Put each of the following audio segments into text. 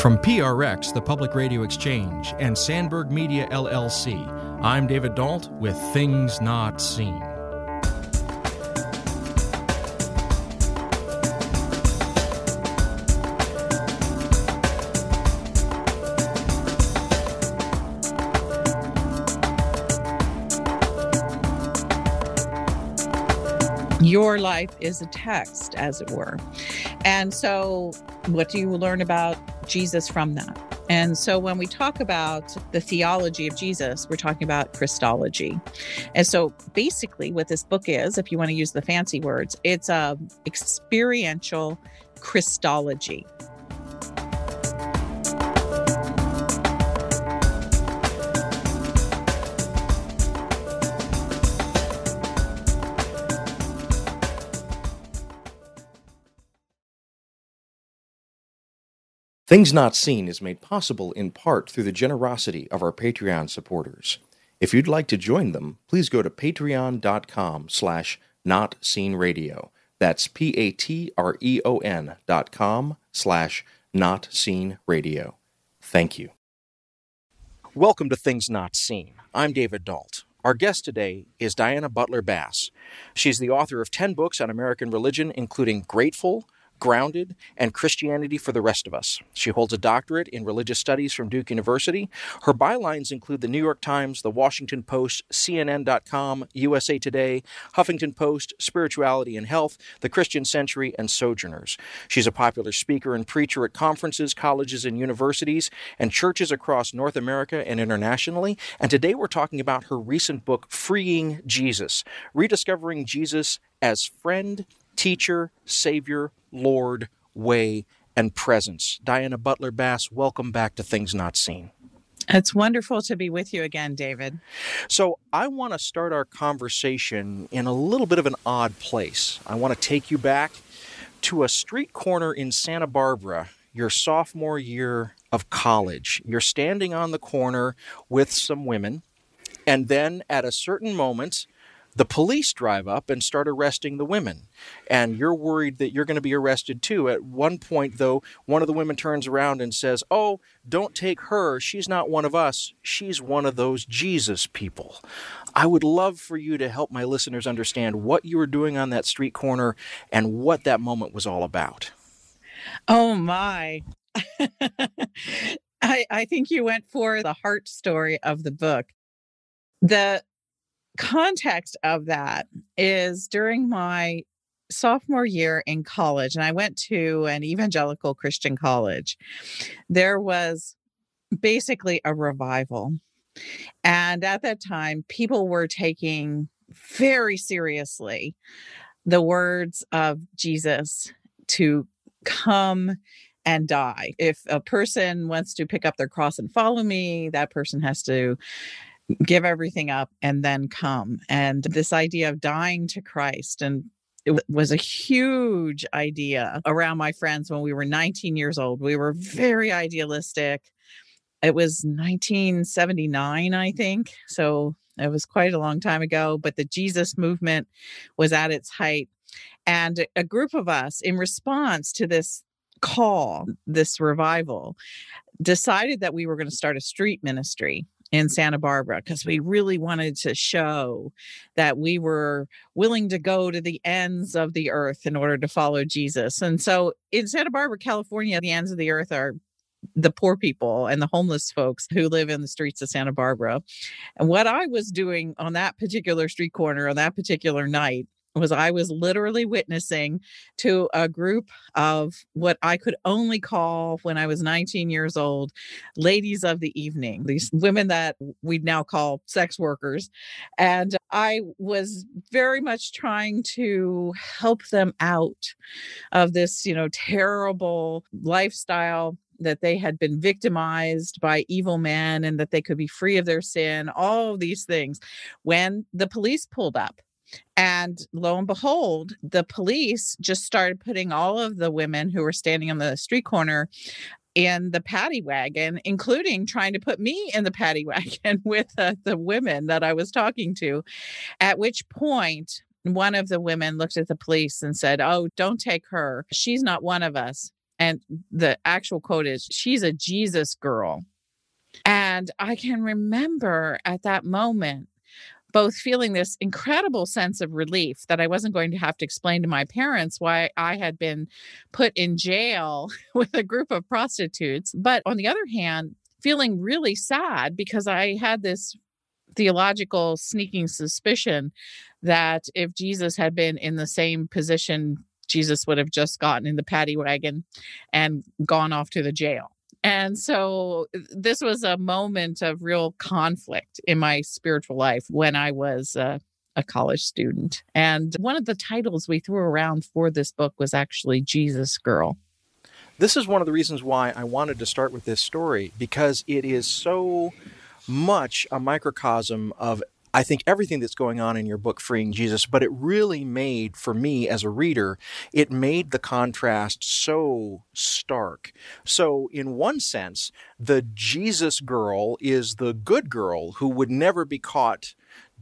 From PRX, the Public Radio Exchange, and Sandberg Media LLC, I'm David Dault with Things Not Seen. Your life is a text, as it were. And so, what do you learn about Jesus from that? And so when we talk about the theology of Jesus, we're talking about Christology. And so basically what this book is, if you want to use the fancy words, it's a experiential Christology. Things Not Seen is made possible in part through the generosity of our Patreon supporters. If you'd like to join them, please go to patreon.com slash notseenradio. That's P-A-T-R-E-O-N dot com slash notseenradio. Thank you. Welcome to Things Not Seen. I'm David Dault. Our guest today is Diana Butler Bass. She's the author of 10 books on American religion, including Grateful, grounded, and Christianity for the rest of us. She holds a doctorate in religious studies from Duke University. Her bylines include the New York Times, the Washington Post, CNN.com, USA Today, Huffington Post, Spirituality and Health, The Christian Century, and Sojourners. She's a popular speaker and preacher at conferences, colleges, and universities, and churches across North America and internationally. And today we're talking about her recent book, Freeing Jesus Rediscovering Jesus as Friend teacher, savior, Lord, way, and presence. Diana Butler Bass, welcome back to Things Not Seen. It's wonderful to be with you again, David. So, I want to start our conversation in a little bit of an odd place. I want to take you back to a street corner in Santa Barbara, your sophomore year of college. You're standing on the corner with some women, and then at a certain moment, the police drive up and start arresting the women. And you're worried that you're going to be arrested too. At one point, though, one of the women turns around and says, Oh, don't take her. She's not one of us. She's one of those Jesus people. I would love for you to help my listeners understand what you were doing on that street corner and what that moment was all about. Oh, my. I, I think you went for the heart story of the book. The context of that is during my sophomore year in college, and I went to an evangelical Christian college, there was basically a revival. And at that time, people were taking very seriously the words of Jesus to come and die. If a person wants to pick up their cross and follow me, that person has to give everything up and then come. And this idea of dying to Christ and it was a huge idea around my friends when we were 19 years old. We were very idealistic. It was 1979, I think. So it was quite a long time ago, but the Jesus movement was at its height. And a group of us, in response to this call, this revival, decided that we were going to start a street ministry in Santa Barbara because we really wanted to show that we were willing to go to the ends of the earth in order to follow Jesus. And so in Santa Barbara, California, the ends of the earth are the poor people and the homeless folks who live in the streets of Santa Barbara. And what I was doing on that particular street corner on that particular night was I was literally witnessing to a group of what I could only call when I was 19 years old ladies of the evening, these women that we'd now call sex workers. And I was very much trying to help them out of this, you know, terrible lifestyle that they had been victimized by evil men and that they could be free of their sin, all of these things. When the police pulled up, and lo and behold, the police just started putting all of the women who were standing on the street corner in the paddy wagon, including trying to put me in the paddy wagon with uh, the women that I was talking to. At which point, one of the women looked at the police and said, Oh, don't take her. She's not one of us. And the actual quote is, She's a Jesus girl. And I can remember at that moment both feeling this incredible sense of relief that I wasn't going to have to explain to my parents why I had been put in jail with a group of prostitutes. But on the other hand, feeling really sad because I had this theological sneaking suspicion that if Jesus had been in the same position, Jesus would have just gotten in the paddy wagon and gone off to the jail. And so this was a moment of real conflict in my spiritual life when I was uh, a college student. And one of the titles we threw around for this book was actually Jesus Girl. This is one of the reasons why I wanted to start with this story because it is so much a microcosm of I think everything that's going on in your book, Freeing Jesus, but it really made, for me as a reader, it made the contrast so stark. So, in one sense, the Jesus girl is the good girl who would never be caught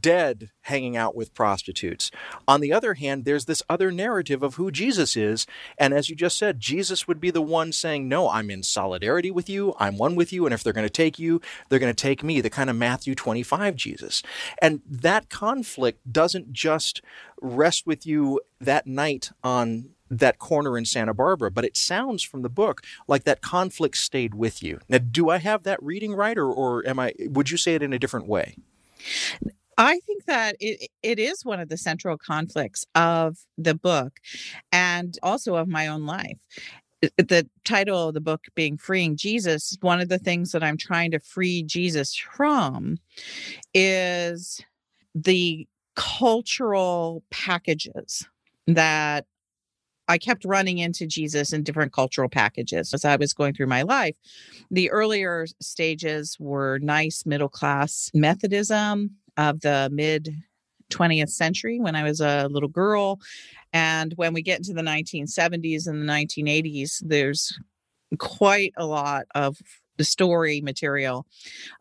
dead hanging out with prostitutes. On the other hand, there's this other narrative of who Jesus is. And as you just said, Jesus would be the one saying, No, I'm in solidarity with you. I'm one with you. And if they're going to take you, they're going to take me, the kind of Matthew 25 Jesus. And that conflict doesn't just rest with you that night on that corner in Santa Barbara, but it sounds from the book like that conflict stayed with you. Now, do I have that reading right, or, or am I? Would you say it in a different way? I think that it, it is one of the central conflicts of the book and also of my own life. The title of the book being Freeing Jesus, one of the things that I'm trying to free Jesus from is the cultural packages that I kept running into Jesus in different cultural packages as I was going through my life. The earlier stages were nice middle class Methodism, of the mid 20th century when I was a little girl. And when we get into the 1970s and the 1980s, there's quite a lot of the story material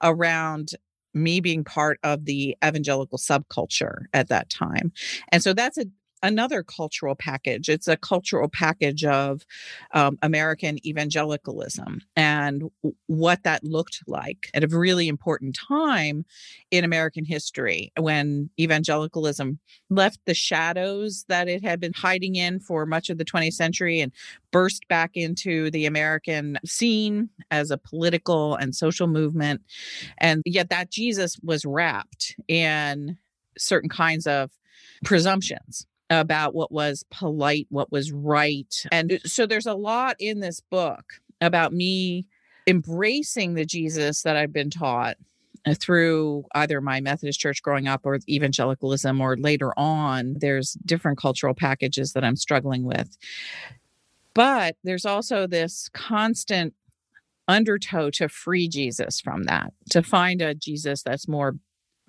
around me being part of the evangelical subculture at that time. And so that's a another cultural package. It's a cultural package of um, American evangelicalism and what that looked like at a really important time in American history when evangelicalism left the shadows that it had been hiding in for much of the 20th century and burst back into the American scene as a political and social movement. And yet that Jesus was wrapped in certain kinds of presumptions about what was polite, what was right. And so there's a lot in this book about me embracing the Jesus that I've been taught uh, through either my Methodist church growing up or evangelicalism or later on. There's different cultural packages that I'm struggling with. But there's also this constant undertow to free Jesus from that, to find a Jesus that's more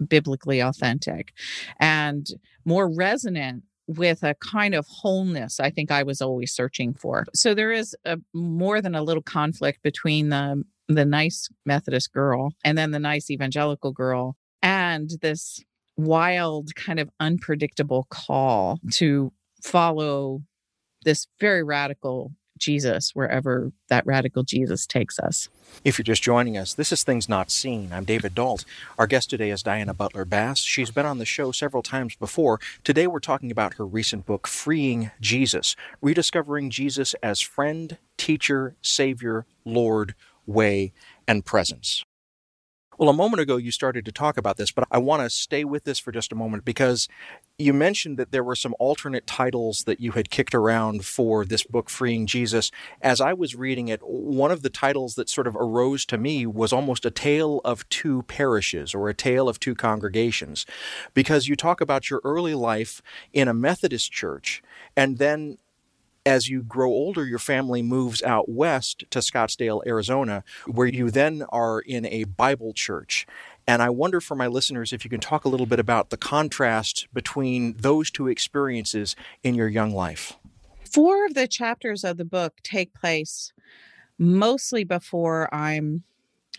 biblically authentic and more resonant with a kind of wholeness I think I was always searching for. So there is a, more than a little conflict between the the nice Methodist girl and then the nice evangelical girl and this wild kind of unpredictable call to follow this very radical Jesus wherever that radical Jesus takes us. If you're just joining us, this is Things Not Seen. I'm David Dault. Our guest today is Diana Butler Bass. She's been on the show several times before. Today we're talking about her recent book, Freeing Jesus Rediscovering Jesus as Friend, Teacher, Savior, Lord, Way, and Presence. Well, a moment ago you started to talk about this, but I want to stay with this for just a moment because you mentioned that there were some alternate titles that you had kicked around for this book, Freeing Jesus. As I was reading it, one of the titles that sort of arose to me was almost a tale of two parishes or a tale of two congregations, because you talk about your early life in a Methodist church and then as you grow older, your family moves out west to Scottsdale, Arizona, where you then are in a Bible church. And I wonder for my listeners if you can talk a little bit about the contrast between those two experiences in your young life. Four of the chapters of the book take place mostly before I'm,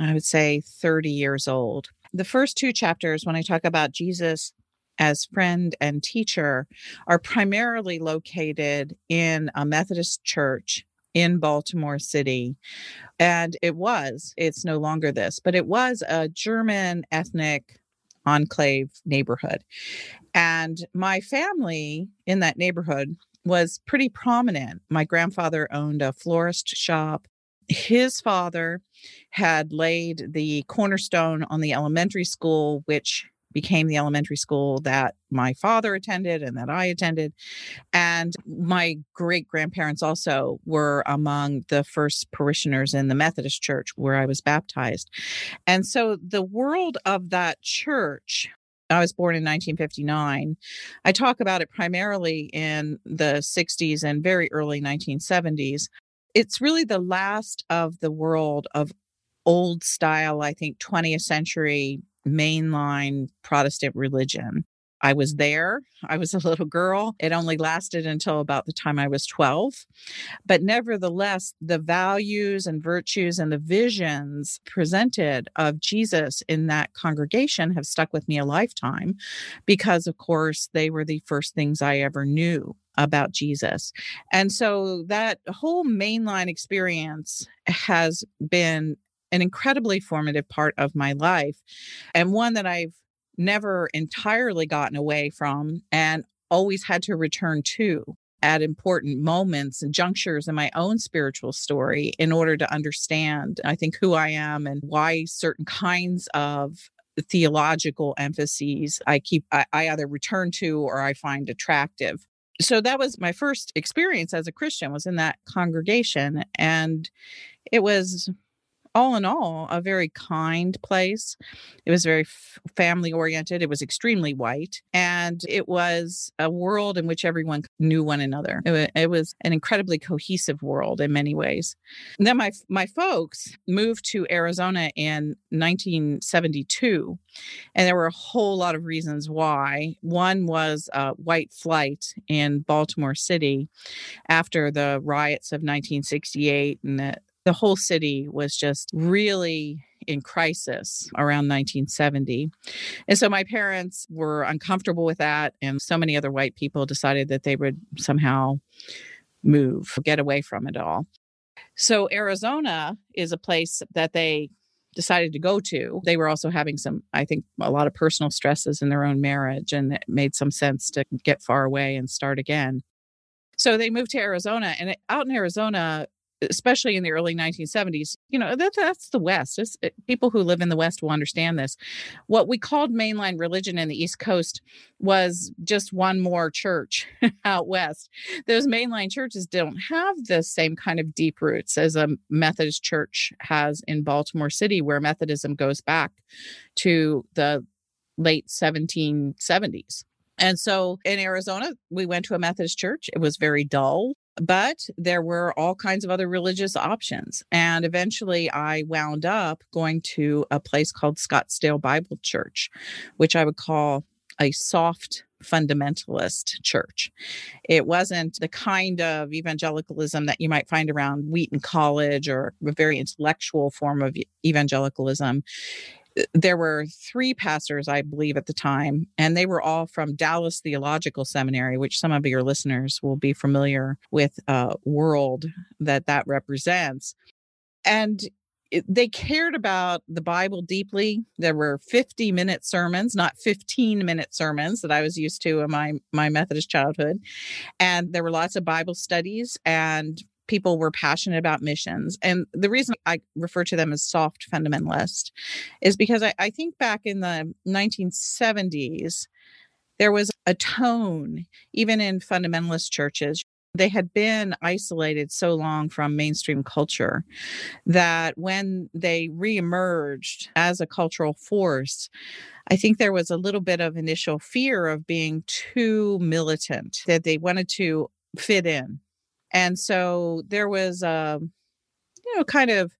I would say, 30 years old. The first two chapters, when I talk about Jesus as friend and teacher are primarily located in a Methodist church in Baltimore City. And it was, it's no longer this, but it was a German ethnic enclave neighborhood. And my family in that neighborhood was pretty prominent. My grandfather owned a florist shop. His father had laid the cornerstone on the elementary school, which became the elementary school that my father attended and that I attended. And my great grandparents also were among the first parishioners in the Methodist church where I was baptized. And so the world of that church I was born in 1959. I talk about it primarily in the 60s and very early 1970s. It's really the last of the world of old style, I think, 20th century mainline Protestant religion. I was there. I was a little girl. It only lasted until about the time I was 12. But nevertheless, the values and virtues and the visions presented of Jesus in that congregation have stuck with me a lifetime because, of course, they were the first things I ever knew about Jesus. And so that whole mainline experience has been an incredibly formative part of my life and one that I've never entirely gotten away from and always had to return to at important moments and junctures in my own spiritual story in order to understand, I think, who I am and why certain kinds of theological emphases I keep, I, I either return to or I find attractive. So that was my first experience as a Christian was in that congregation. And it was all in all, a very kind place. It was very f- family oriented. It was extremely white. And it was a world in which everyone knew one another. It, w- it was an incredibly cohesive world in many ways. And then my, my folks moved to Arizona in 1972. And there were a whole lot of reasons why. One was white flight in Baltimore City after the riots of 1968 and the the whole city was just really in crisis around 1970. And so my parents were uncomfortable with that. And so many other white people decided that they would somehow move, get away from it all. So Arizona is a place that they decided to go to. They were also having some, I think, a lot of personal stresses in their own marriage, and it made some sense to get far away and start again. So they moved to Arizona, and out in Arizona, especially in the early 1970s you know that, that's the west it, people who live in the west will understand this what we called mainline religion in the east coast was just one more church out west those mainline churches don't have the same kind of deep roots as a methodist church has in baltimore city where methodism goes back to the late 1770s and so in Arizona, we went to a Methodist church. It was very dull. But there were all kinds of other religious options. And eventually I wound up going to a place called Scottsdale Bible Church, which I would call a soft fundamentalist church. It wasn't the kind of evangelicalism that you might find around Wheaton College or a very intellectual form of evangelicalism there were three pastors, I believe, at the time, and they were all from Dallas Theological Seminary, which some of your listeners will be familiar with uh, world that that represents. And it, they cared about the Bible deeply. There were 50 minute sermons, not 15 minute sermons that I was used to in my my Methodist childhood. And there were lots of Bible studies and people were passionate about missions. And the reason I refer to them as soft fundamentalist is because I, I think back in the 1970s, there was a tone, even in fundamentalist churches. They had been isolated so long from mainstream culture that when they reemerged as a cultural force, I think there was a little bit of initial fear of being too militant, that they wanted to fit in and so there was a, you know, kind of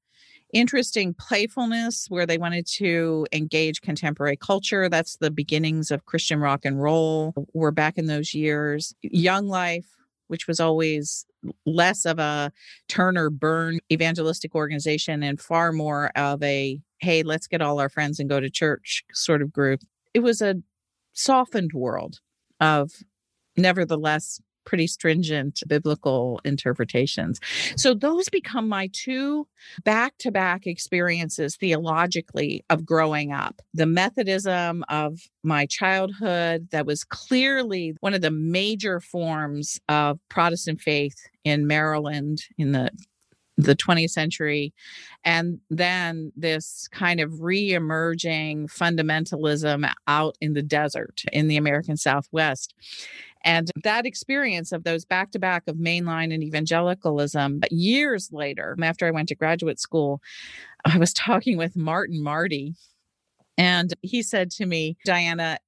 interesting playfulness where they wanted to engage contemporary culture. That's the beginnings of Christian rock and roll. Uh, we're back in those years. Young Life, which was always less of a turn or burn evangelistic organization and far more of a, hey, let's get all our friends and go to church sort of group. It was a softened world of nevertheless pretty stringent biblical interpretations. So those become my two back to back experiences theologically of growing up. The Methodism of my childhood, that was clearly one of the major forms of Protestant faith in Maryland in the the 20th century and then this kind of re-emerging fundamentalism out in the desert in the american southwest and that experience of those back to back of mainline and evangelicalism years later after i went to graduate school i was talking with martin marty and he said to me diana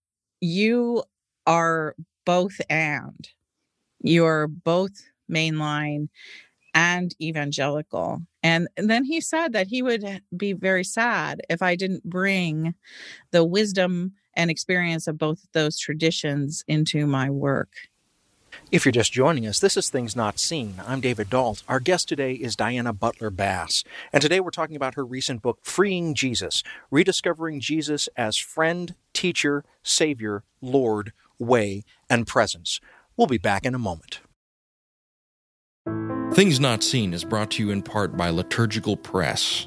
you are both and you're both mainline and evangelical. And, then he said that he would be very sad if I didn't bring the wisdom and experience of both those traditions into my work. If you're just joining us, this is Things Not Seen. I'm David Dault. Our guest today is Diana Butler Bass. And today we're talking about her recent book, Freeing Jesus Rediscovering Jesus as Friend, Teacher, Savior, Lord, Way, and Presence. We'll be back in a moment. Things Not Seen is brought to you in part by Liturgical Press.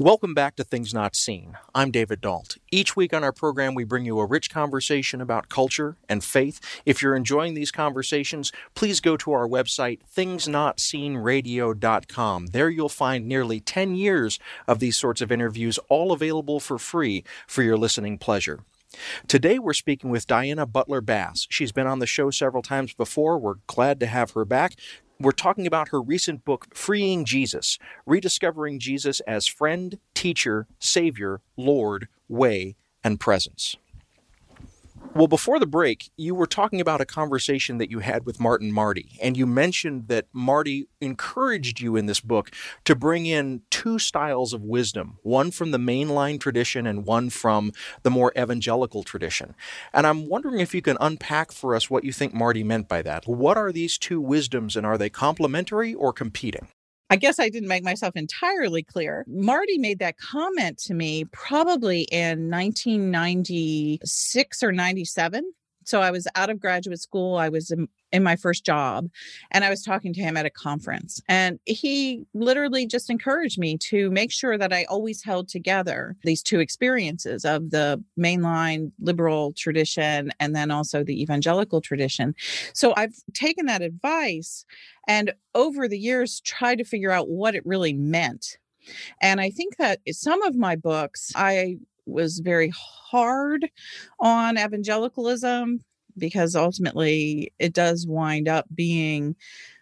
Welcome back to Things Not Seen. I'm David Dault. Each week on our program, we bring you a rich conversation about culture and faith. If you're enjoying these conversations, please go to our website, thingsnotseenradio.com. There you'll find nearly 10 years of these sorts of interviews, all available for free for your listening pleasure. Today we're speaking with Diana Butler Bass. She's been on the show several times before. We're glad to have her back we're talking about her recent book, Freeing Jesus Rediscovering Jesus as Friend, Teacher, Savior, Lord, Way, and Presence. Well, before the break, you were talking about a conversation that you had with Martin Marty, and you mentioned that Marty encouraged you in this book to bring in two styles of wisdom, one from the mainline tradition and one from the more evangelical tradition. And I'm wondering if you can unpack for us what you think Marty meant by that. What are these two wisdoms, and are they complementary or competing? I guess I didn't make myself entirely clear. Marty made that comment to me probably in 1996 or 97. So I was out of graduate school. I was in, in, my first job and I was talking to him at a conference. And he literally just encouraged me to make sure that I always held together these two experiences of the mainline liberal tradition and then also the evangelical tradition. So I've taken that advice and over the years tried to figure out what it really meant. And I think that some of my books, I was very hard on evangelicalism because ultimately it does wind up being,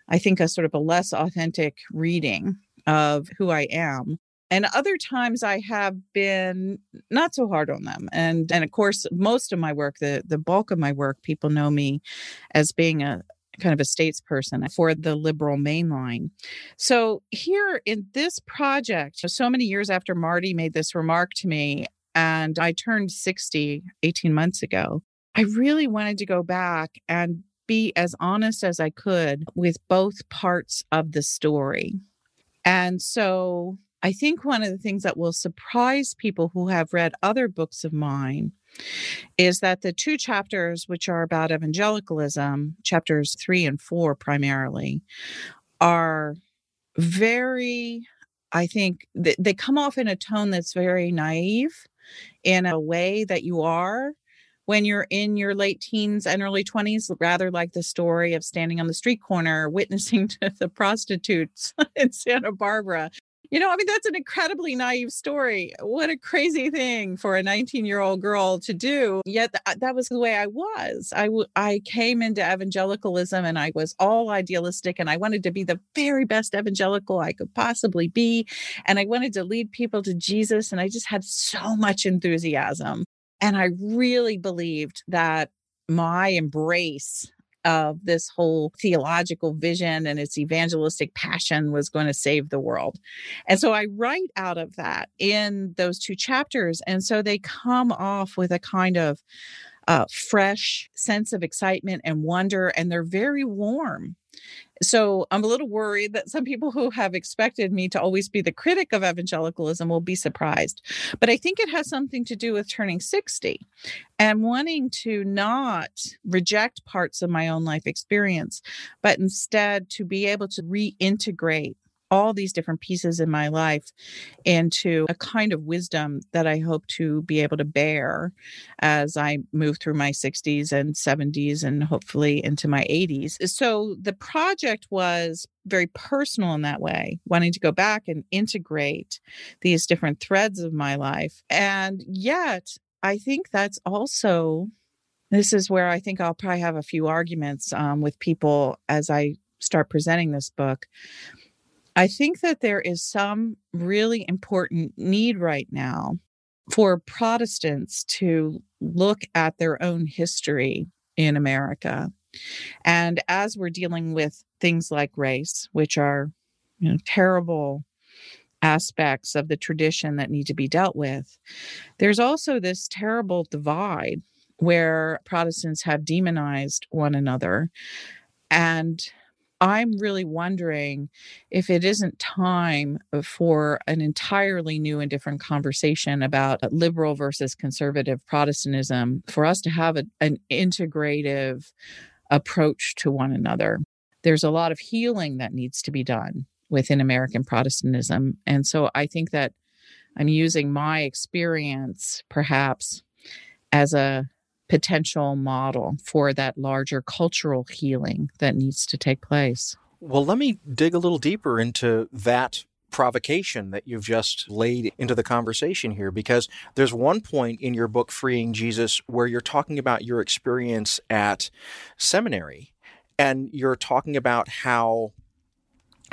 I think, a sort of a less authentic reading of who I am. And other times I have been not so hard on them. And and of course, most of my work, the the bulk of my work, people know me as being a, kind of a statesperson for the liberal mainline. So, here in this project, so many years after Marty made this remark to me, and I turned 60 18 months ago, I really wanted to go back and be as honest as I could with both parts of the story. And so I think one of the things that will surprise people who have read other books of mine is that the two chapters, which are about evangelicalism, chapters three and four primarily, are very, I think, they, come off in a tone that's very naive in a way that you are when you're in your late teens and early 20s, rather like the story of standing on the street corner witnessing to the prostitutes in Santa Barbara You know, I mean, that's an incredibly naive story. What a crazy thing for a 19 year old girl to do. Yet th- uh, that was the way I was. I, w- I came into evangelicalism and I was all idealistic and I wanted to be the very best evangelical I could possibly be. And I wanted to lead people to Jesus. And I just had so much enthusiasm. And I really believed that my embrace of this whole theological vision and its evangelistic passion was going to save the world. And so I write out of that in those two chapters. And so they come off with a kind of uh, fresh sense of excitement and wonder, and they're very warm. So I'm a little worried that some people who have expected me to always be the critic of evangelicalism will be surprised. But I think it has something to do with turning 60 and wanting to not reject parts of my own life experience, but instead to be able to reintegrate all these different pieces in my life into a kind of wisdom that I hope to be able to bear as I move through my 60s and 70s and hopefully into my 80s. So the project was very personal in that way, wanting to go back and integrate these different threads of my life. And yet, I think that's also. This is where I think I'll probably have a few arguments um, with people as I start presenting this book I think that there is some really important need right now for Protestants to look at their own history in America. And as we're dealing with things like race, which are you know, terrible aspects of the tradition that need to be dealt with, there's also this terrible divide where Protestants have demonized one another. And I'm really wondering if it isn't time uh, for an entirely new and different conversation about uh, liberal versus conservative Protestantism for us to have a, an integrative approach to one another. There's a lot of healing that needs to be done within American Protestantism. And so I think that I'm using my experience perhaps as a potential model for that larger cultural healing that needs to take place. Well, let me dig a little deeper into that provocation that you've just laid into the conversation here because there's one point in your book freeing jesus where you're talking about your experience at seminary and you're talking about how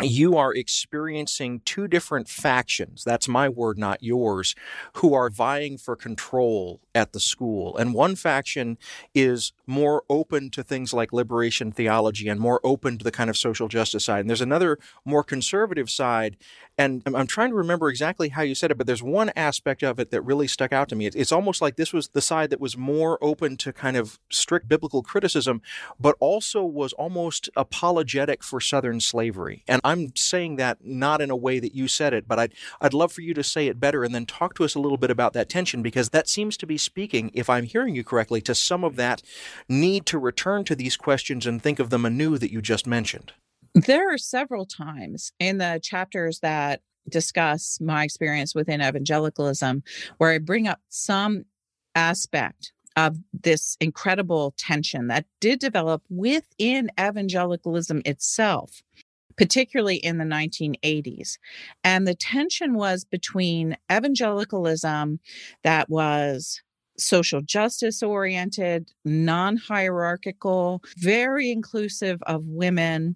you are experiencing two different factions, that's my word, not yours, who are vying for control at the school. And one faction is more open to things like liberation theology and more open to the kind of social justice side. And there's another more conservative side. And I'm trying to remember exactly how you said it, but there's one aspect of it that really stuck out to me. It's almost like this was the side that was more open to kind of strict biblical criticism, but also was almost apologetic for Southern slavery. And I'm saying that not in a way that you said it, but I'd, I'd love for you to say it better and then talk to us a little bit about that tension because that seems to be speaking, if I'm hearing you correctly, to some of that need to return to these questions and think of them anew that you just mentioned? There are several times in the chapters that discuss my experience within evangelicalism where I bring up some aspect of this incredible tension that did develop within evangelicalism itself, particularly in the 1980s. And the tension was between evangelicalism that was social justice oriented, non hierarchical, very inclusive of women.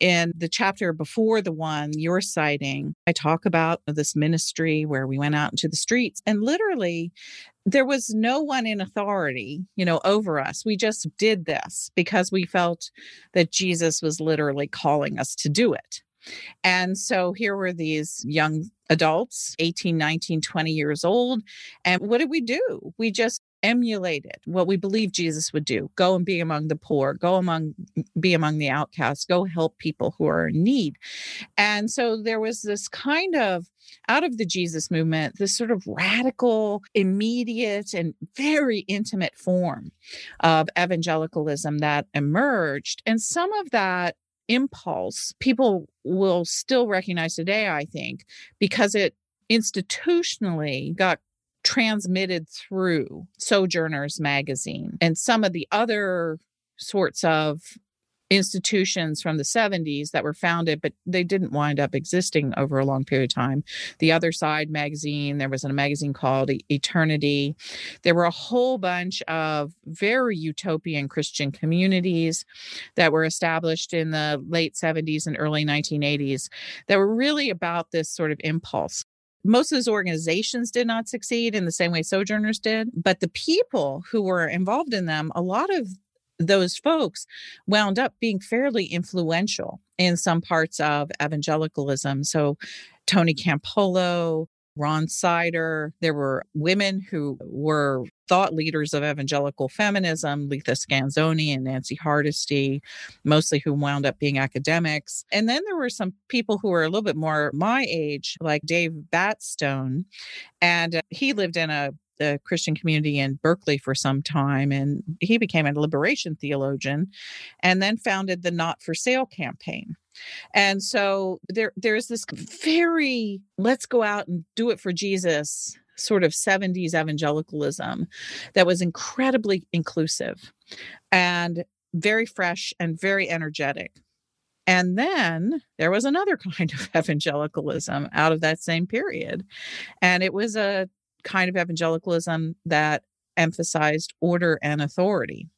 In the chapter before the one you're citing, I talk about this ministry where we went out into the streets and literally there was no one in authority, you know, over us. We just did this because we felt that Jesus was literally calling us to do it. And so here were these young adults, 18, 19, 20 years old. And what did we do? We just emulated what we believe Jesus would do. Go and be among the poor, go among be among the outcasts, go help people who are in need. And so there was this kind of out of the Jesus movement, this sort of radical, immediate, and very intimate form of evangelicalism that emerged. And some of that impulse people will still recognize today, I think, because it institutionally got transmitted through Sojourners magazine and some of the other sorts of institutions from the 70s that were founded, but they didn't wind up existing over a long period of time. The Other Side magazine, there was a magazine called Eternity. There were a whole bunch of very utopian Christian communities that were established in the late 70s and early 1980s that were really about this sort of impulse most of those organizations did not succeed in the same way sojourners did but the people who were involved in them a lot of those folks wound up being fairly influential in some parts of evangelicalism. So, Tony Campolo, Ron Sider, there were women who were thought leaders of evangelical feminism, Letha Scanzoni and Nancy Hardesty, mostly who wound up being academics. And then there were some people who were a little bit more my age, like Dave Batstone. And uh, he lived in a the Christian community in Berkeley for some time, and he became a liberation theologian, and then founded the Not for Sale campaign. And so there, there's this very let's go out and do it for Jesus sort of 70s evangelicalism that was incredibly inclusive and very fresh and very energetic. And then there was another kind of evangelicalism out of that same period. And it was a kind of evangelicalism that emphasized order and authority.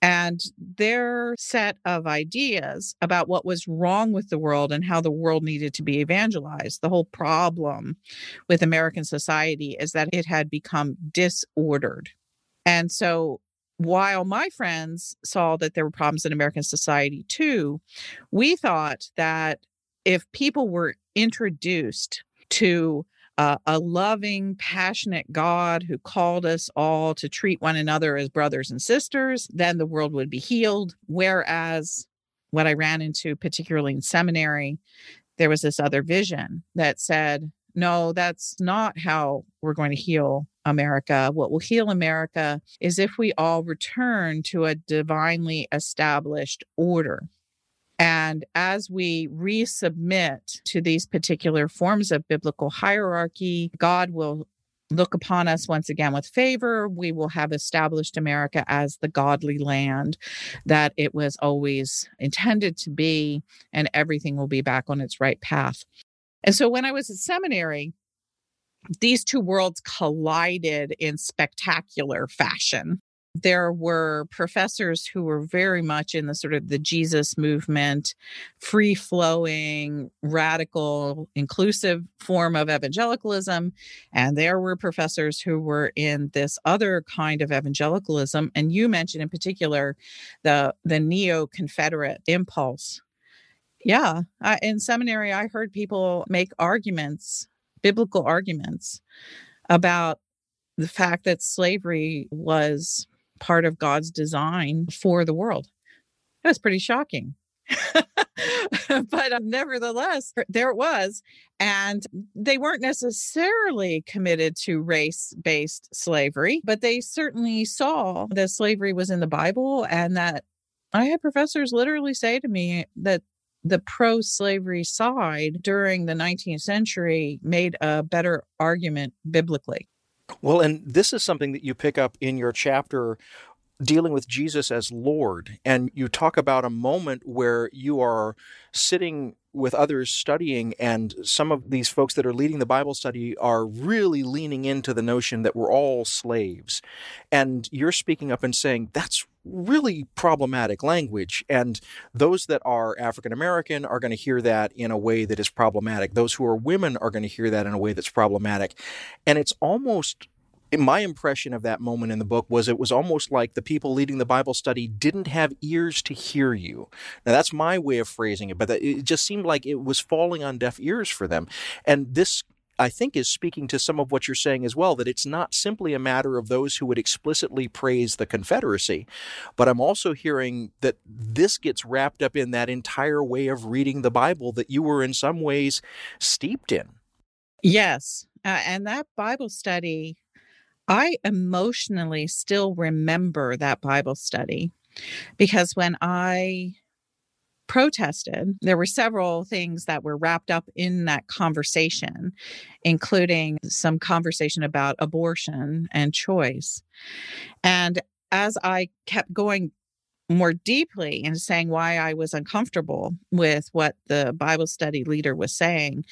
And their set of ideas about what was wrong with the world and how the world needed to be evangelized. The whole problem with American society is that it had become disordered. And so while my friends saw that there were problems in American society too, we thought that if people were introduced to uh, a loving, passionate God who called us all to treat one another as brothers and sisters, then the world would be healed. Whereas what I ran into, particularly in seminary, there was this other vision that said, no, that's not how we're going to heal America. What will heal America is if we all return to a divinely established order. And as we resubmit to these particular forms of biblical hierarchy, God will look upon us once again with favor. We will have established America as the godly land that it was always intended to be, and everything will be back on its right path. And so when I was at seminary, these two worlds collided in spectacular fashion there were professors who were very much in the sort of the Jesus movement, free flowing, radical, inclusive form of evangelicalism. And there were professors who were in this other kind of evangelicalism. And you mentioned in particular the, the neo Confederate impulse. Yeah. I, in seminary, I heard people make arguments, biblical arguments about the fact that slavery was part of God's design for the world. That was pretty shocking. but um, nevertheless, there it was. And they weren't necessarily committed to race based slavery, but they certainly saw that slavery was in the Bible and that I had professors literally say to me that the pro slavery side during the 19th century made a better argument biblically. Well, and this is something that you pick up in your chapter dealing with Jesus as Lord. And you talk about a moment where you are sitting with others studying, and some of these folks that are leading the Bible study are really leaning into the notion that we're all slaves. And you're speaking up and saying, that's really problematic language. And those that are African American are going to hear that in a way that is problematic. Those who are women are going to hear that in a way that's problematic. And it's almost my impression of that moment in the book was it was almost like the people leading the Bible study didn't have ears to hear you. Now, that's my way of phrasing it, but it just seemed like it was falling on deaf ears for them. And this I think is speaking to some of what you're saying as well, that it's not simply a matter of those who would explicitly praise the Confederacy, but I'm also hearing that this gets wrapped up in that entire way of reading the Bible that you were in some ways steeped in. Yes. Uh, and that Bible study I emotionally still remember that Bible study because when I protested, there were several things that were wrapped up in that conversation, including some conversation about abortion and choice. And as I kept going more deeply into saying why I was uncomfortable with what the Bible study leader was saying,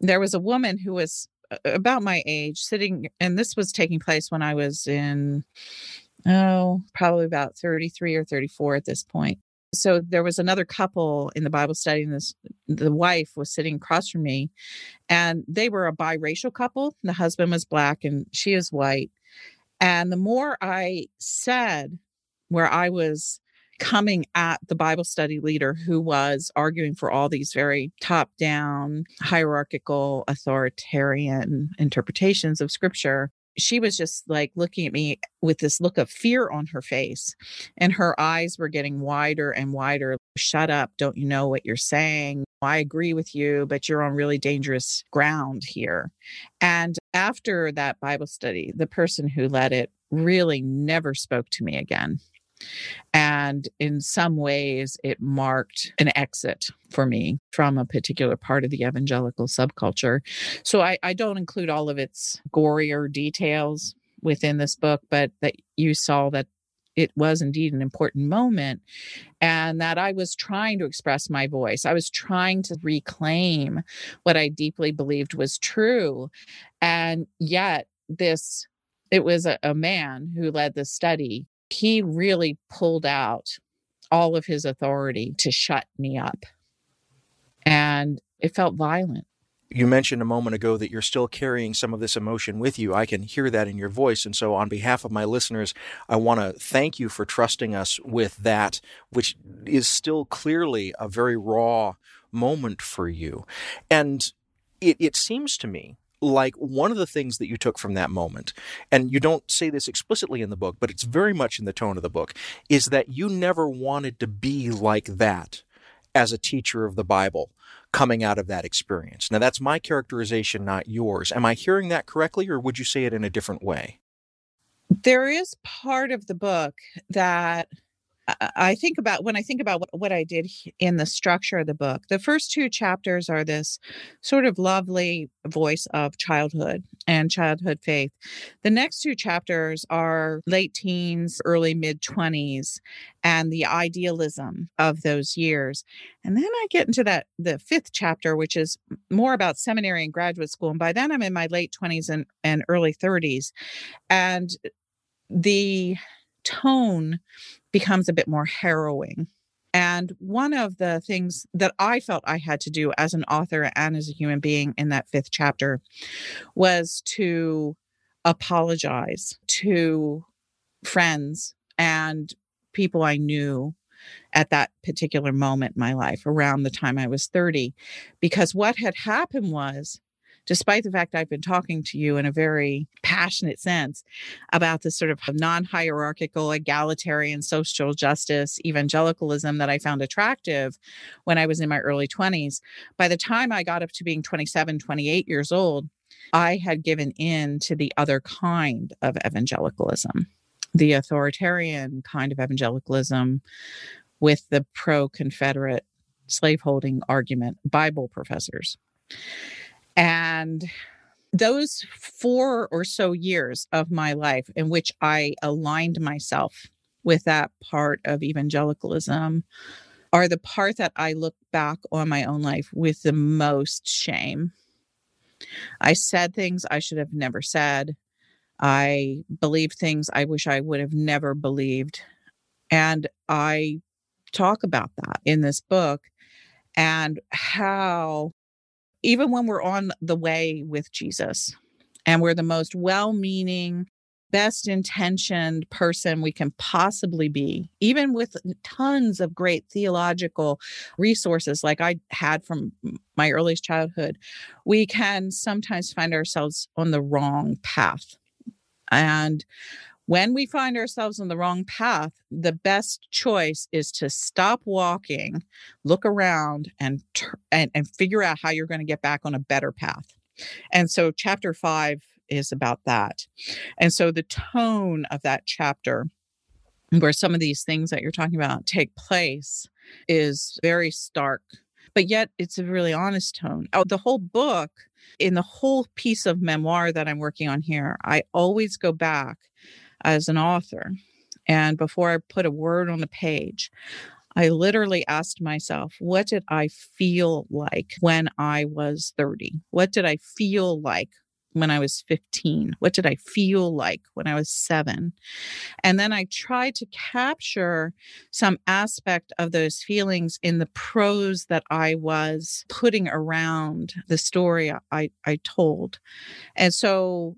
there was a woman who was about my age sitting, and this was taking place when I was in, oh, probably about 33 or 34 at this point. So there was another couple in the Bible study, and this the wife was sitting across from me, and they were a biracial couple. The husband was black and she is white. And the more I said where I was coming at the Bible study leader who was arguing for all these very top down, hierarchical, authoritarian interpretations of scripture. She was just like looking at me with this look of fear on her face, and her eyes were getting wider and wider. Shut up. Don't you know what you're saying? I agree with you, but you're on really dangerous ground here. And after that Bible study, the person who led it really never spoke to me again. And in some ways, it marked an exit for me from a particular part of the evangelical subculture. So I, I don't include all of its gorier details within this book, but that you saw that it was indeed an important moment and that I was trying to express my voice. I was trying to reclaim what I deeply believed was true. And yet, this, it was a, a man who led the study he really pulled out all of his authority to shut me up. And it felt violent. You mentioned a moment ago that you're still carrying some of this emotion with you. I can hear that in your voice. And so, on behalf of my listeners, I want to thank you for trusting us with that, which is still clearly a very raw moment for you. And it, it seems to me like one of the things that you took from that moment, and you don't say this explicitly in the book, but it's very much in the tone of the book, is that you never wanted to be like that as a teacher of the Bible coming out of that experience. Now, that's my characterization, not yours. Am I hearing that correctly, or would you say it in a different way? There is part of the book that I think about when I think about what, what I did in the structure of the book. The first two chapters are this sort of lovely voice of childhood and childhood faith. The next two chapters are late teens, early mid 20s, and the idealism of those years. And then I get into that the fifth chapter, which is more about seminary and graduate school. And by then I'm in my late 20s and, and early 30s. And the tone becomes a bit more harrowing. And one of the things that I felt I had to do as an author and as a human being in that fifth chapter was to apologize to friends and people I knew at that particular moment in my life around the time I was 30. Because what had happened was despite the fact I've been talking to you in a very passionate sense about this sort of non hierarchical, egalitarian social justice evangelicalism that I found attractive when I was in my early 20s, by the time I got up to being 27, 28 years old, I had given in to the other kind of evangelicalism, the authoritarian kind of evangelicalism with the pro Confederate slaveholding argument, Bible professors. And those four or so years of my life in which I aligned myself with that part of evangelicalism are the part that I look back on my own life with the most shame. I said things I should have never said. I believed things I wish I would have never believed. And I talk about that in this book and how even when we're on the way with Jesus and we're the most well meaning, best intentioned person we can possibly be, even with tons of great theological resources like I had from my earliest childhood, we can sometimes find ourselves on the wrong path. And when we find ourselves on the wrong path, the best choice is to stop walking, look around, and and, and figure out how you're going to get back on a better path. And so, chapter five is about that. And so, the tone of that chapter, where some of these things that you're talking about take place, is very stark, but yet it's a really honest tone. Oh, the whole book, in the whole piece of memoir that I'm working on here, I always go back as an author And before I put a word on the page, I literally asked myself, what did I feel like when I was 30? What did I feel like when I was 15? What did I feel like when I was seven? And then I tried to capture some aspect of those feelings in the prose that I was putting around the story I, I told. And so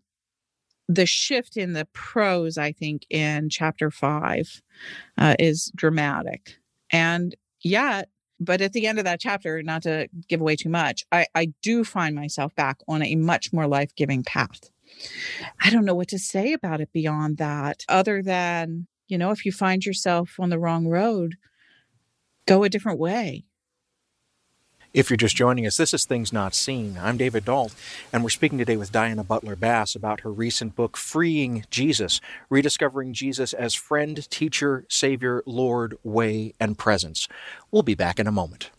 the shift in the prose, I think, in chapter five uh, is dramatic. And yet, but at the end of that chapter, not to give away too much, I, I do find myself back on a much more life giving path. I don't know what to say about it beyond that, other than, you know, if you find yourself on the wrong road, go a different way. If you're just joining us, this is Things Not Seen. I'm David Dault, and we're speaking today with Diana Butler Bass about her recent book, Freeing Jesus Rediscovering Jesus as Friend, Teacher, Savior, Lord, Way, and Presence. We'll be back in a moment.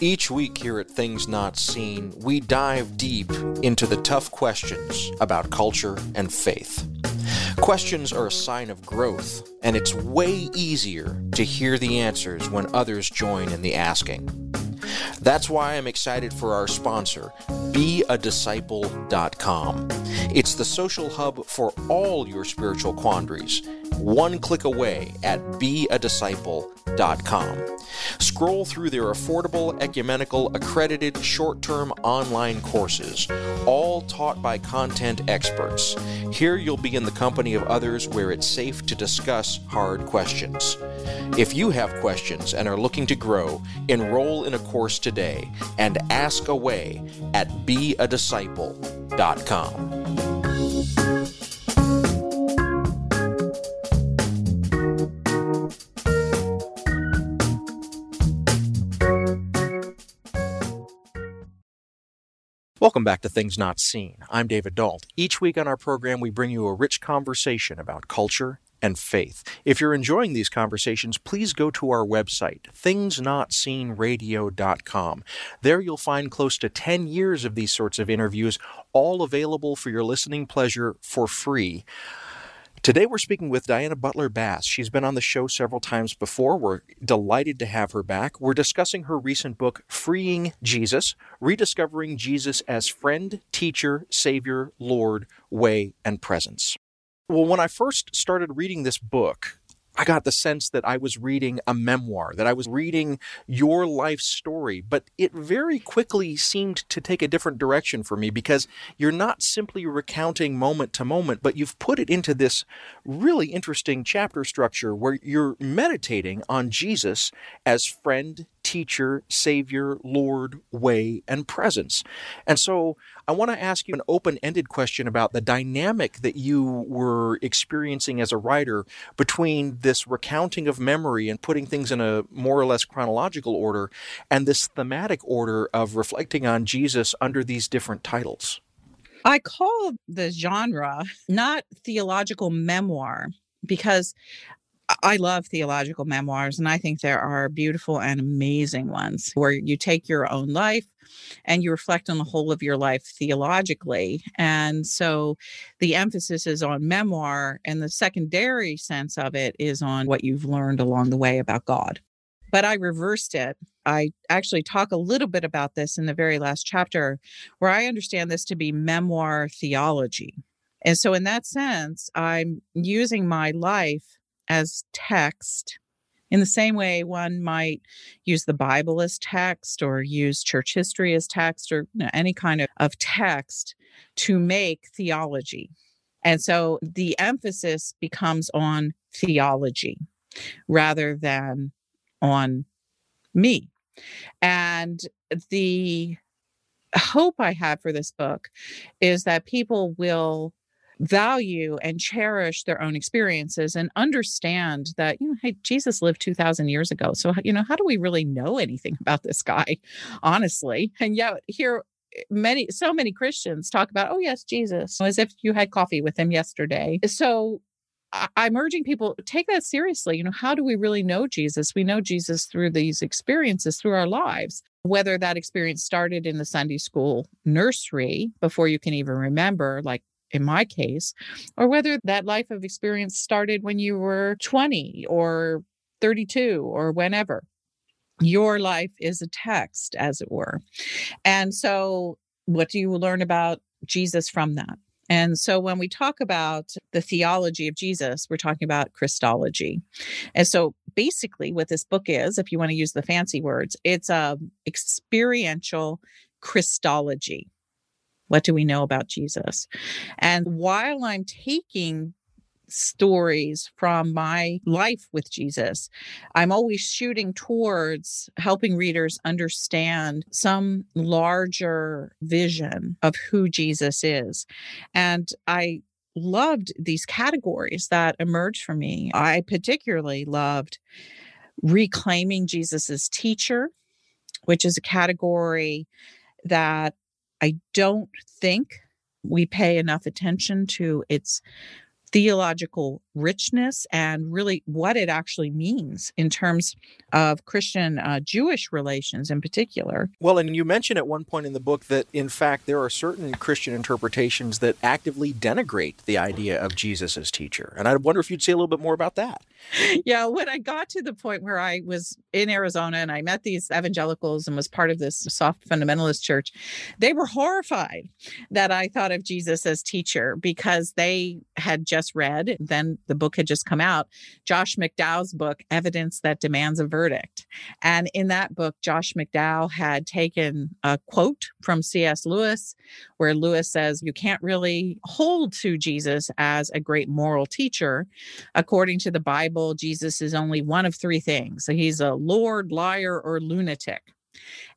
Each week here at Things Not Seen, we dive deep into the tough questions about culture and faith. Questions are a sign of growth, and it's way easier to hear the answers when others join in the asking. That's why I'm excited for our sponsor, beadisciple.com. It's the social hub for all your spiritual quandaries, one click away at beadisciple.com. Scroll through their affordable, ecumenical, accredited, short term online courses, all taught by content experts. Here you'll be in the company of others where it's safe to discuss hard questions. If you have questions and are looking to grow, enroll in a course today and ask away at beadisciple.com. Welcome back to Things Not Seen. I'm David Dault. Each week on our program, we bring you a rich conversation about culture and faith. If you're enjoying these conversations, please go to our website, thingsnotseenradio.com. There you'll find close to 10 years of these sorts of interviews, all available for your listening pleasure for free. Today we're speaking with Diana Butler Bass. She's been on the show several times before. We're delighted to have her back. We're discussing her recent book, Freeing Jesus Rediscovering Jesus as Friend, Teacher, Savior, Lord, Way, and Presence. Well, when I first started reading this book, I got the sense that I was reading a memoir, that I was reading your life story, but it very quickly seemed to take a different direction for me because you're not simply recounting moment to moment, but you've put it into this really interesting chapter structure where you're meditating on Jesus as friend, teacher, savior, Lord, way, and presence. And so I want to ask you an open ended question about the dynamic that you were experiencing as a writer between this recounting of memory and putting things in a more or less chronological order and this thematic order of reflecting on Jesus under these different titles. I call the genre not theological memoir because I love theological memoirs, and I think there are beautiful and amazing ones where you take your own life and you reflect on the whole of your life theologically. And so the emphasis is on memoir, and the secondary sense of it is on what you've learned along the way about God. But I reversed it. I actually talk a little bit about this in the very last chapter, where I understand this to be memoir theology. And so, in that sense, I'm using my life as text. In the same way one might use the bible as text or use church history as text or you know, any kind of, of text to make theology. And so the emphasis becomes on theology rather than on me. And the hope i have for this book is that people will value and cherish their own experiences and understand that you know hey jesus lived 2000 years ago so you know how do we really know anything about this guy honestly and yet here eh, many so many christians talk about oh yes jesus as if you had coffee with him yesterday so I'm urging people take that seriously. You know, how do we really know Jesus? We know Jesus through these experiences, through our lives. Whether that experience started in the Sunday school nursery before you can even remember, like in my case, or whether that life of experience started when you were 20 or 32 or whenever. Your life is a text, as it were. And so, what do you learn about Jesus from that? And so when we talk about the theology of Jesus, we're talking about Christology. And so basically what this book is, if you want to use the fancy words, it's a experiential Christology. What do we know about Jesus? And while I'm taking stories from my life with Jesus. I'm always shooting towards helping readers understand some larger vision of who Jesus is. And I loved these categories that emerged for me. I particularly loved reclaiming Jesus's teacher, which is a category that I don't think we pay enough attention to its theological richness and really what it actually means in terms of Christian uh, Jewish relations in particular. Well, and you mentioned at one point in the book that, in fact, there are certain Christian interpretations that actively denigrate the idea of Jesus as teacher. And I wonder if you'd say a little bit more about that. Yeah, when I got to the point where I was in Arizona and I met these evangelicals and was part of this soft fundamentalist church, they were horrified that I thought of Jesus as teacher because they had just read, then the book had just come out, Josh McDowell's book, Evidence That Demands a Verdict. And in that book, Josh McDowell had taken a quote from C.S. Lewis, where Lewis says, You can't really hold to Jesus as a great moral teacher. According to the Bible, Jesus is only one of three things. So he's a Lord, liar, or lunatic.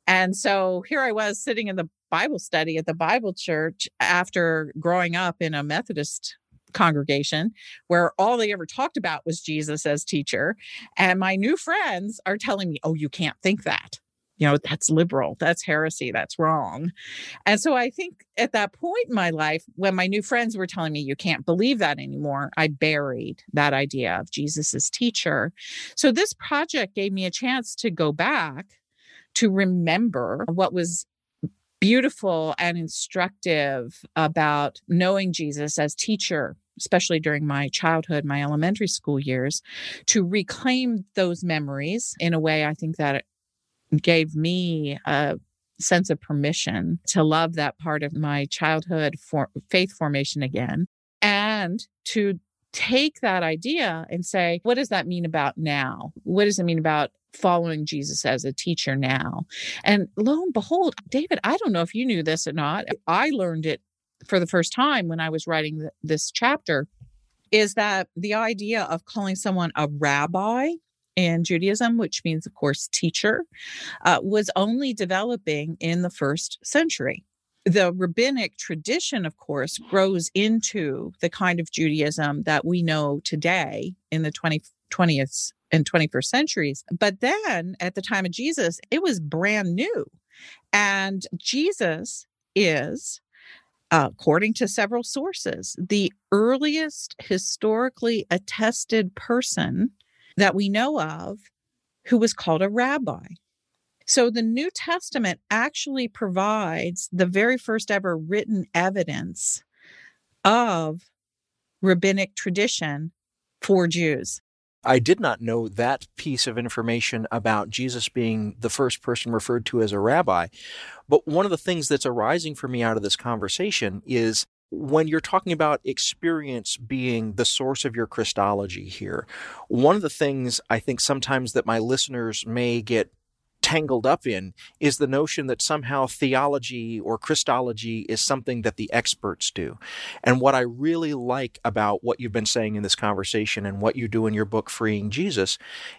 And so here I was sitting in the Bible study at the Bible church after growing up in a Methodist congregation where all they ever talked about was Jesus as teacher. And my new friends are telling me, oh, you can't think that. You know, that's liberal, that's heresy, that's wrong. And so I think at that point in my life, when my new friends were telling me you can't believe that anymore, I buried that idea of Jesus as teacher. So this project gave me a chance to go back to remember what was beautiful and instructive about knowing Jesus as teacher, especially during my childhood, my elementary school years, to reclaim those memories in a way I think that gave me a sense of permission to love that part of my childhood for faith formation again and to take that idea and say, what does that mean about now? What does it mean about following Jesus as a teacher now? And lo and behold, David, I don't know if you knew this or not. I learned it for the first time when I was writing th- this chapter is that the idea of calling someone a rabbi in Judaism, which means, of course, teacher, uh, was only developing in the first century the rabbinic tradition, of course, grows into the kind of Judaism that we know today in the 20, 20th and 21st centuries. But then at the time of Jesus, it was brand new. And Jesus is, according to several sources, the earliest historically attested person that we know of who was called a rabbi. So the New Testament actually provides the very first ever written evidence of rabbinic tradition for Jews. I did not know that piece of information about Jesus being the first person referred to as a rabbi. But one of the things that's arising for me out of this conversation is when you're talking about experience being the source of your Christology here, one of the things I think sometimes that my listeners may get tangled up in is the notion that somehow theology or Christology is something that the experts do. And what I really like about what you've been saying in this conversation and what you do in your book, Freeing Jesus,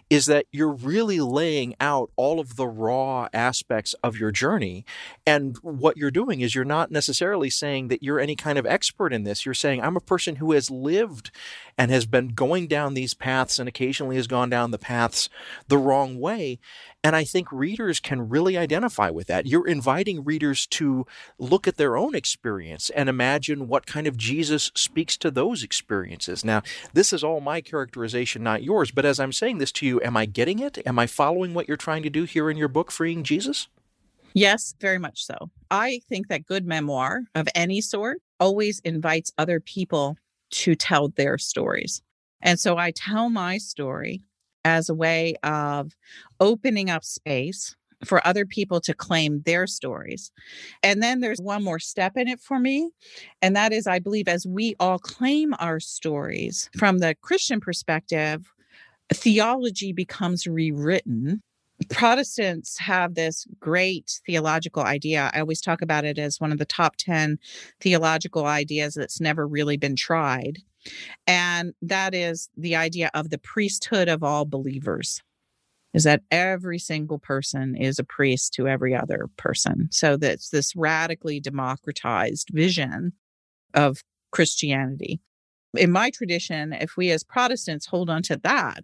is that you're really laying out all of the raw aspects of your journey. And what you're doing is you're not necessarily saying that you're any kind of expert in this. You're saying, I'm a person who has lived and has been going down these paths and occasionally has gone down the paths the wrong way. And I think readers can really identify with that. You're inviting readers to look at their own experience and imagine what kind of Jesus speaks to those experiences. Now, this is all my characterization, not yours. But as I'm saying this to you, am I getting it? Am I following what you're trying to do here in your book, Freeing Jesus? Yes, very much so. I think that good memoir of any sort always invites other people to tell their stories. And so I tell my story as a way of opening up space for other people to claim their stories. And then there's one more step in it for me. And that is, I believe, as we all claim our stories from the Christian perspective, theology becomes rewritten. Protestants have this great theological idea. I always talk about it as one of the top 10 theological ideas that's never really been tried. And that is the idea of the priesthood of all believers is that every single person is a priest to every other person. So that's this radically democratized vision of Christianity. In my tradition, if we as Protestants hold on to that,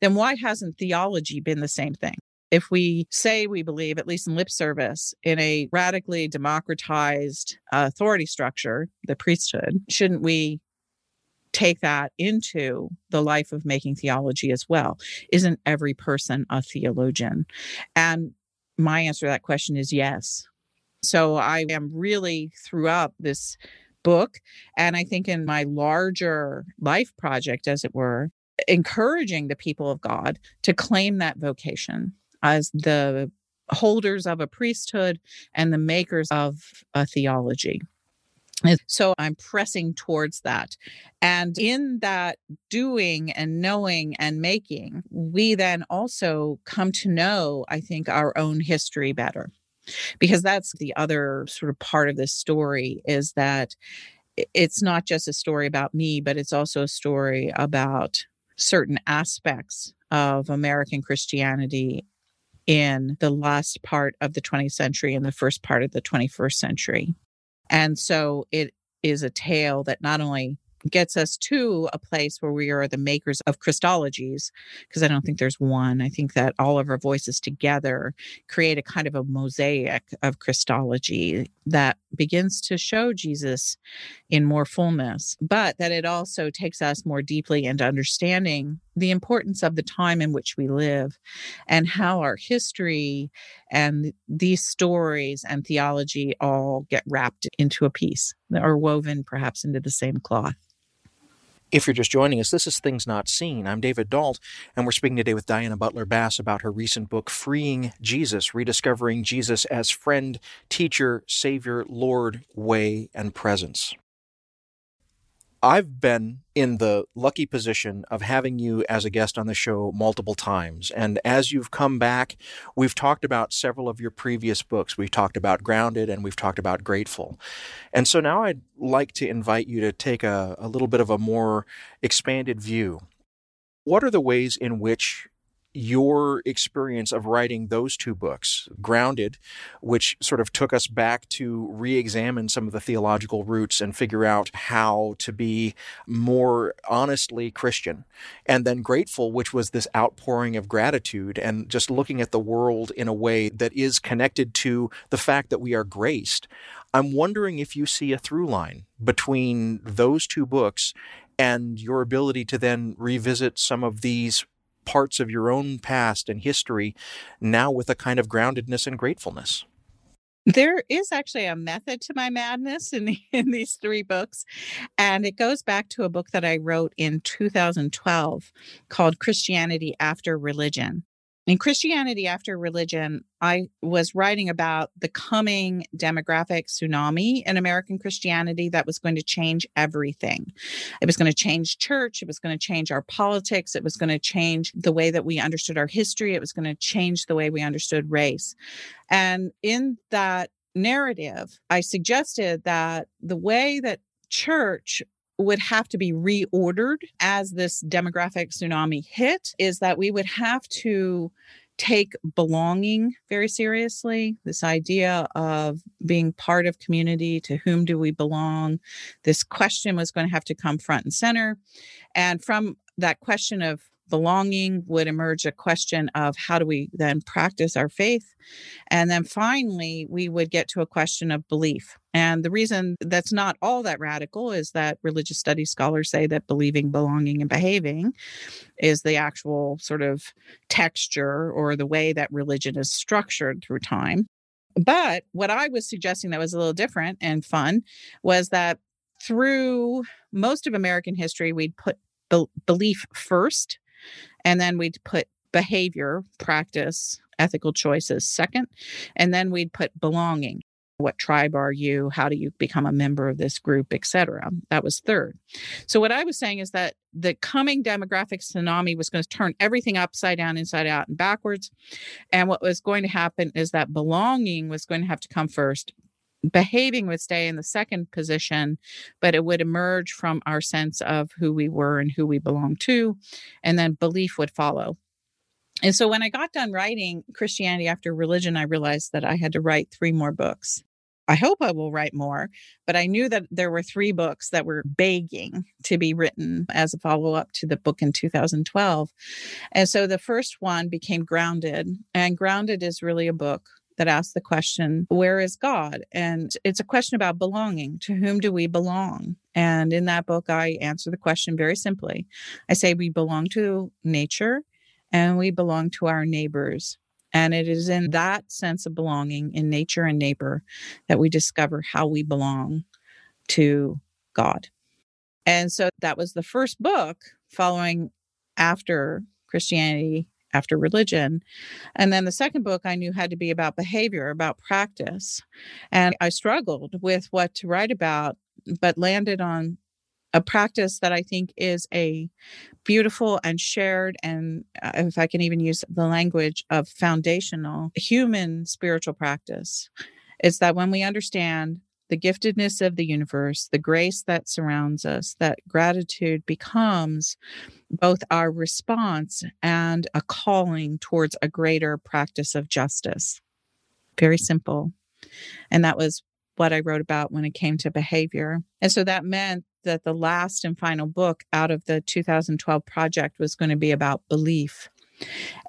then why hasn't theology been the same thing? If we say we believe, at least in lip service, in a radically democratized uh, authority structure, the priesthood, shouldn't we take that into the life of making theology as well. Isn't every person a theologian? And my answer to that question is yes. So I am really throughout this book, and I think in my larger life project, as it were, encouraging the people of God to claim that vocation as the holders of a priesthood and the makers of a theology. So I'm pressing towards that. And in that doing and knowing and making, we then also come to know, I think, our own history better. Because that's the other sort of part of this story is that it's not just a story about me, but it's also a story about certain aspects of American Christianity in the last part of the 20th century and the first part of the 21st century. And so it is a tale that not only gets us to a place where we are the makers of Christologies, because I don't think there's one. I think that all of our voices together create a kind of a mosaic of Christology that begins to show Jesus in more fullness, but that it also takes us more deeply into understanding the importance of the time in which we live and how our history and these stories and theology all get wrapped into a piece or woven perhaps into the same cloth. If you're just joining us, this is Things Not Seen. I'm David Dault, and we're speaking today with Diana Butler Bass about her recent book, Freeing Jesus Rediscovering Jesus as Friend, Teacher, Savior, Lord, Way, and Presence. I've been in the lucky position of having you as a guest on the show multiple times. And as you've come back, we've talked about several of your previous books. We've talked about Grounded and we've talked about Grateful. And so now I'd like to invite you to take a, a little bit of a more expanded view. What are the ways in which your experience of writing those two books, Grounded, which sort of took us back to re examine some of the theological roots and figure out how to be more honestly Christian, and then Grateful, which was this outpouring of gratitude and just looking at the world in a way that is connected to the fact that we are graced. I'm wondering if you see a through line between those two books and your ability to then revisit some of these parts of your own past and history now with a kind of groundedness and gratefulness. There is actually a method to my madness in, in these three books. And it goes back to a book that I wrote in 2012 called Christianity After Religion in Christianity After Religion, I was writing about the coming demographic tsunami in American Christianity that was going to change everything. It was going to change church. It was going to change our politics. It was going to change the way that we understood our history. It was going to change the way we understood race. And in that narrative, I suggested that the way that church would have to be reordered as this demographic tsunami hit is that we would have to take belonging very seriously. This idea of being part of community to whom do we belong? This question was going to have to come front and center. And from that question of belonging would emerge a question of how do we then practice our faith? And then finally, we would get to a question of belief. And the reason that's not all that radical is that religious studies scholars say that believing, belonging, and behaving is the actual sort of texture or the way that religion is structured through time. But what I was suggesting that was a little different and fun was that through most of American history, we'd put be- belief first, and then we'd put behavior, practice, ethical choices second, and then we'd put belonging. What tribe are you? How do you become a member of this group, etc. That was third. So what I was saying is that the coming demographic tsunami was going to turn everything upside down, inside out, and backwards. And what was going to happen is that belonging was going to have to come first, behaving would stay in the second position, but it would emerge from our sense of who we were and who we belonged to, and then belief would follow. And so when I got done writing Christianity After Religion, I realized that I had to write three more books. I hope I will write more, but I knew that there were three books that were begging to be written as a follow up to the book in 2012. And so the first one became Grounded, and Grounded is really a book that asks the question, Where is God? And it's a question about belonging. To whom do we belong? And in that book, I answer the question very simply. I say we belong to nature and we belong to our neighbors. And it is in that sense of belonging in nature and neighbor that we discover how we belong to God. And so that was the first book following after Christianity after religion. And then the second book I knew had to be about behavior, about practice. And I struggled with what to write about, but landed on a practice that I think is a beautiful and shared, and uh, if I can even use the language of foundational human spiritual practice. It's that when we understand the giftedness of the universe, the grace that surrounds us, that gratitude becomes both our response and a calling towards a greater practice of justice. Very simple. And that was what I wrote about when it came to behavior. And so that meant that the last and final book out of the 2012 project was going to be about belief.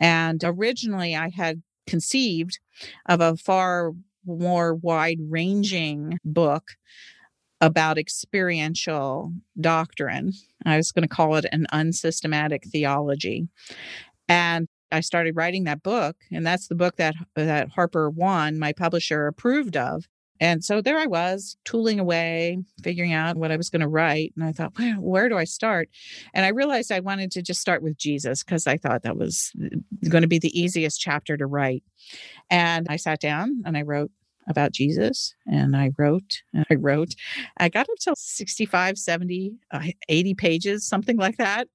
And originally, I had conceived of a far more wide ranging book about experiential doctrine. I was going to call it an unsystematic theology. And I started writing that book, and that's the book that that Harper One, my publisher, approved of. And so there I was, tooling away, figuring out what I was going to write. And I thought, well, where do I start? And I realized I wanted to just start with Jesus because I thought that was going to be the easiest chapter to write. And I sat down and I wrote about Jesus and I wrote and I wrote. I got up to 65, 70, uh, 80 pages, something like that.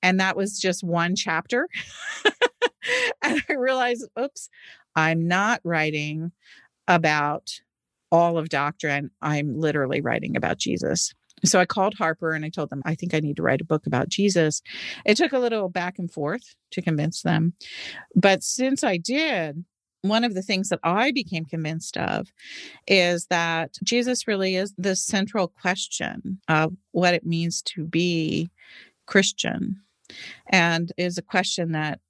And that was just one chapter. and I realized, oops, I'm not writing about all of doctrine. I'm literally writing about Jesus. So I called Harper and I told them, I think I need to write a book about Jesus. It took a little back and forth to convince them. But since I did, one of the things that I became convinced of is that Jesus really is the central question of what it means to be Christian and is a question that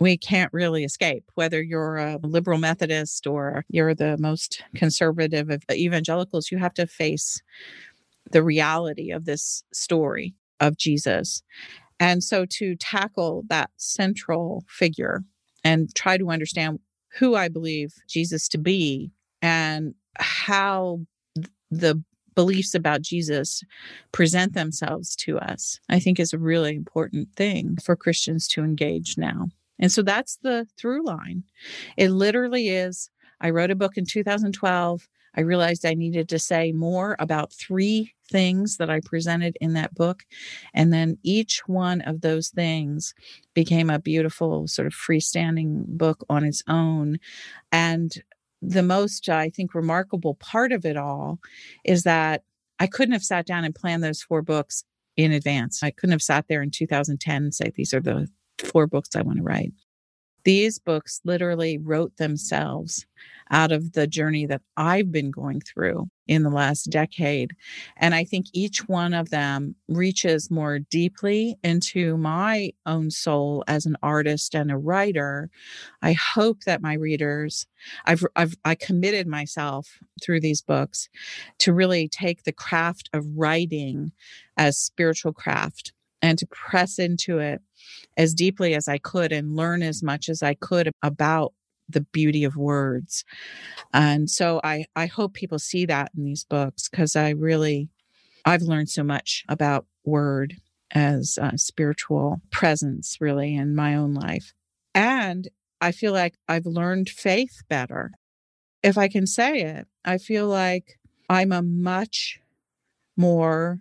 we can't really escape. Whether you're a liberal Methodist or you're the most conservative of evangelicals, you have to face the reality of this story of Jesus. And so to tackle that central figure and try to understand who I believe Jesus to be and how the beliefs about Jesus present themselves to us, I think is a really important thing for Christians to engage now. And so that's the through line. It literally is. I wrote a book in 2012. I realized I needed to say more about three things that I presented in that book. And then each one of those things became a beautiful, sort of freestanding book on its own. And the most, I think, remarkable part of it all is that I couldn't have sat down and planned those four books in advance. I couldn't have sat there in 2010 and say, these are the four books I want to write. These books literally wrote themselves out of the journey that I've been going through in the last decade. And I think each one of them reaches more deeply into my own soul as an artist and a writer. I hope that my readers, I've, I've I committed myself through these books to really take the craft of writing as spiritual craft to press into it as deeply as I could and learn as much as I could about the beauty of words. And so I, I hope people see that in these books because I really I've learned so much about word as spiritual presence, really, in my own life. And I feel like I've learned faith better. If I can say it, I feel like I'm a much more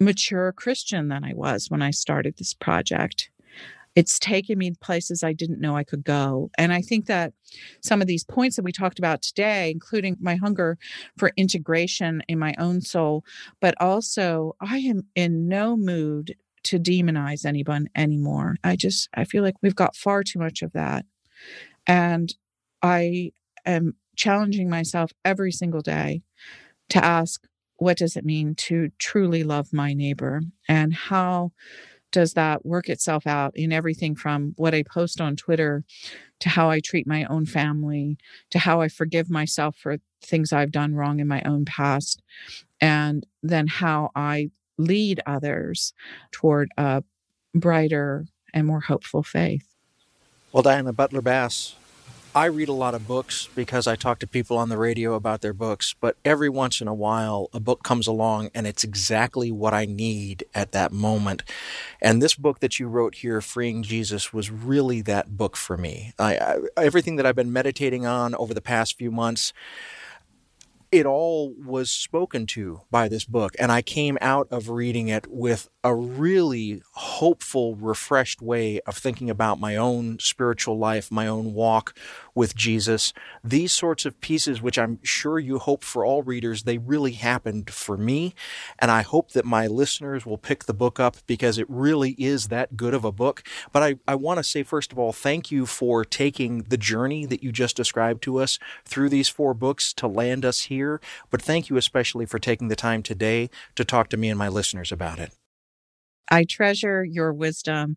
mature Christian than I was when I started this project. It's taken me places I didn't know I could go. And I think that some of these points that we talked about today, including my hunger for integration in my own soul, but also I am in no mood to demonize anyone anymore. I just, I feel like we've got far too much of that. And I am challenging myself every single day to ask, what does it mean to truly love my neighbor? And how does that work itself out in everything from what I post on Twitter to how I treat my own family to how I forgive myself for things I've done wrong in my own past, and then how I lead others toward a brighter and more hopeful faith. Well, Diana Butler Bass, I read a lot of books because I talk to people on the radio about their books, but every once in a while a book comes along and it's exactly what I need at that moment. And this book that you wrote here, Freeing Jesus, was really that book for me. I, I, everything that I've been meditating on over the past few months it all was spoken to by this book. And I came out of reading it with a really hopeful, refreshed way of thinking about my own spiritual life, my own walk with Jesus. These sorts of pieces, which I'm sure you hope for all readers, they really happened for me. And I hope that my listeners will pick the book up because it really is that good of a book. But I, I want to say, first of all, thank you for taking the journey that you just described to us through these four books to land us here but thank you especially for taking the time today to talk to me and my listeners about it. I treasure your wisdom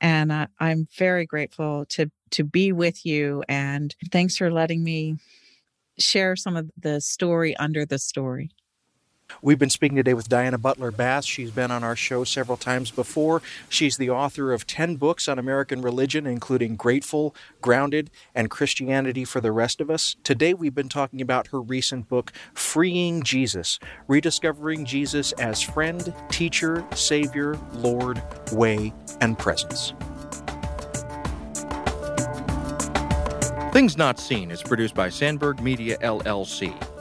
and uh, I'm very grateful to to be with you and thanks for letting me share some of the story under the story. We've been speaking today with Diana Butler Bass. She's been on our show several times before. She's the author of 10 books on American religion, including Grateful, Grounded, and Christianity for the Rest of Us. Today, we've been talking about her recent book, Freeing Jesus Rediscovering Jesus as Friend, Teacher, Savior, Lord, Way, and Presence. Things Not Seen is produced by Sandberg Media LLC.